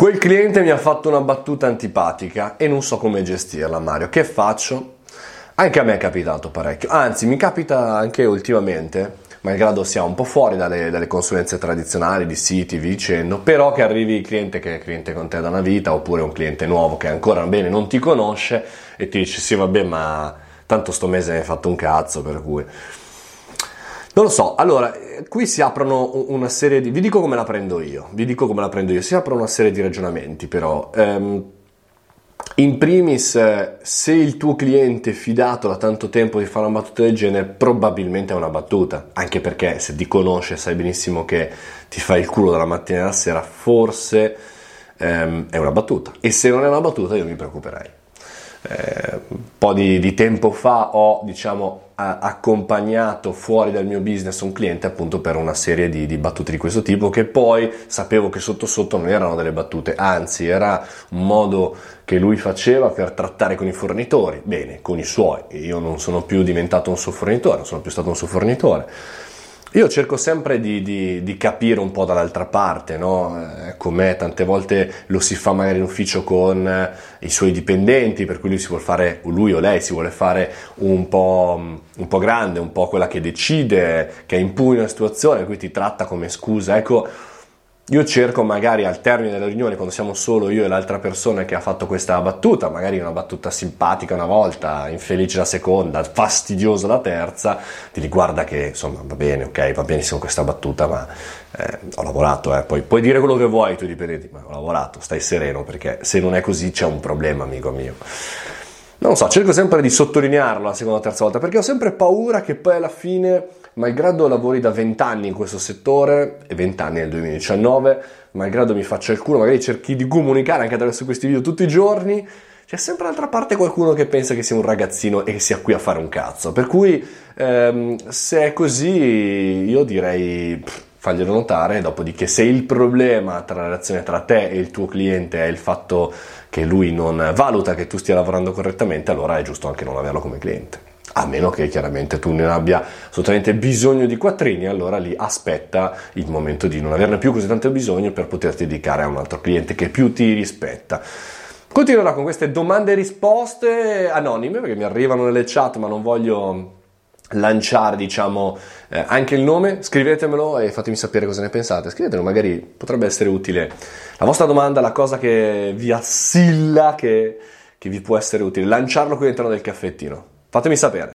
Quel cliente mi ha fatto una battuta antipatica e non so come gestirla, Mario. Che faccio? Anche a me è capitato parecchio, anzi mi capita anche ultimamente, malgrado sia un po' fuori dalle, dalle consulenze tradizionali di siti, vi dicendo, però che arrivi il cliente che è cliente con te da una vita, oppure un cliente nuovo che ancora bene non ti conosce e ti dice sì vabbè ma tanto sto mese mi hai fatto un cazzo per cui... Non lo so, allora, qui si aprono una serie di... Vi dico come la prendo io, vi dico come la prendo io, si aprono una serie di ragionamenti però. Um, in primis, se il tuo cliente è fidato da tanto tempo di fare una battuta del genere, probabilmente è una battuta, anche perché se ti conosce sai benissimo che ti fai il culo dalla mattina alla sera, forse um, è una battuta. E se non è una battuta io mi preoccuperei. Un po' di, di, tempo fa ho diciamo accompagnato fuori dal mio business un cliente appunto per una serie di, di, battute di questo tipo che poi sapevo che sotto sotto non erano delle battute anzi era un modo che lui faceva per trattare con i fornitori. Bene con i suoi. Io non sono più diventato un suo fornitore non sono più stato un suo fornitore io cerco sempre di, di, di, capire un po' dall'altra parte, no? eh, com'è, tante volte lo si fa magari in ufficio con eh, i suoi dipendenti, per cui lui si vuole fare, lui o lei si vuole fare un po', un po' grande, un po' quella che decide, che impugna la situazione, per ti tratta come scusa. Ecco, io cerco magari al termine della riunione, quando siamo solo io e l'altra persona che ha fatto questa battuta, magari una battuta simpatica una volta, infelice la seconda, fastidiosa la terza, ti guarda che insomma va bene, ok, va benissimo questa battuta, ma eh, ho lavorato, eh. Poi puoi dire quello che vuoi tuoi dipendenti, ma ho lavorato, stai sereno perché se non è così c'è un problema, amico mio. Non so, cerco sempre di sottolinearlo la seconda o terza volta perché ho sempre paura che poi alla fine malgrado lavori da 20 anni in questo settore, e 20 anni nel 2019, malgrado mi faccia il culo, magari cerchi di comunicare anche attraverso questi video tutti i giorni, c'è sempre d'altra parte qualcuno che pensa che sia un ragazzino e che sia qui a fare un cazzo. Per cui, ehm, se è così, io direi pff, faglielo notare. Dopodiché, se il problema tra la relazione tra te e il tuo cliente è il fatto che lui non valuta che tu stia lavorando correttamente, allora è giusto anche non averlo come cliente a meno che chiaramente tu non abbia assolutamente bisogno di quattrini, allora lì aspetta il momento di non averne più così tanto bisogno per poterti dedicare a un altro cliente che più ti rispetta. Continuerò con queste domande e risposte anonime perché mi arrivano nelle chat ma non voglio lanciare diciamo eh, anche il nome scrivetemelo e fatemi sapere cosa ne pensate. Scrivetelo magari potrebbe essere utile. La vostra domanda la cosa che vi assilla che, che vi può essere utile lanciarlo qui all'interno del caffettino. Fatemi sapere.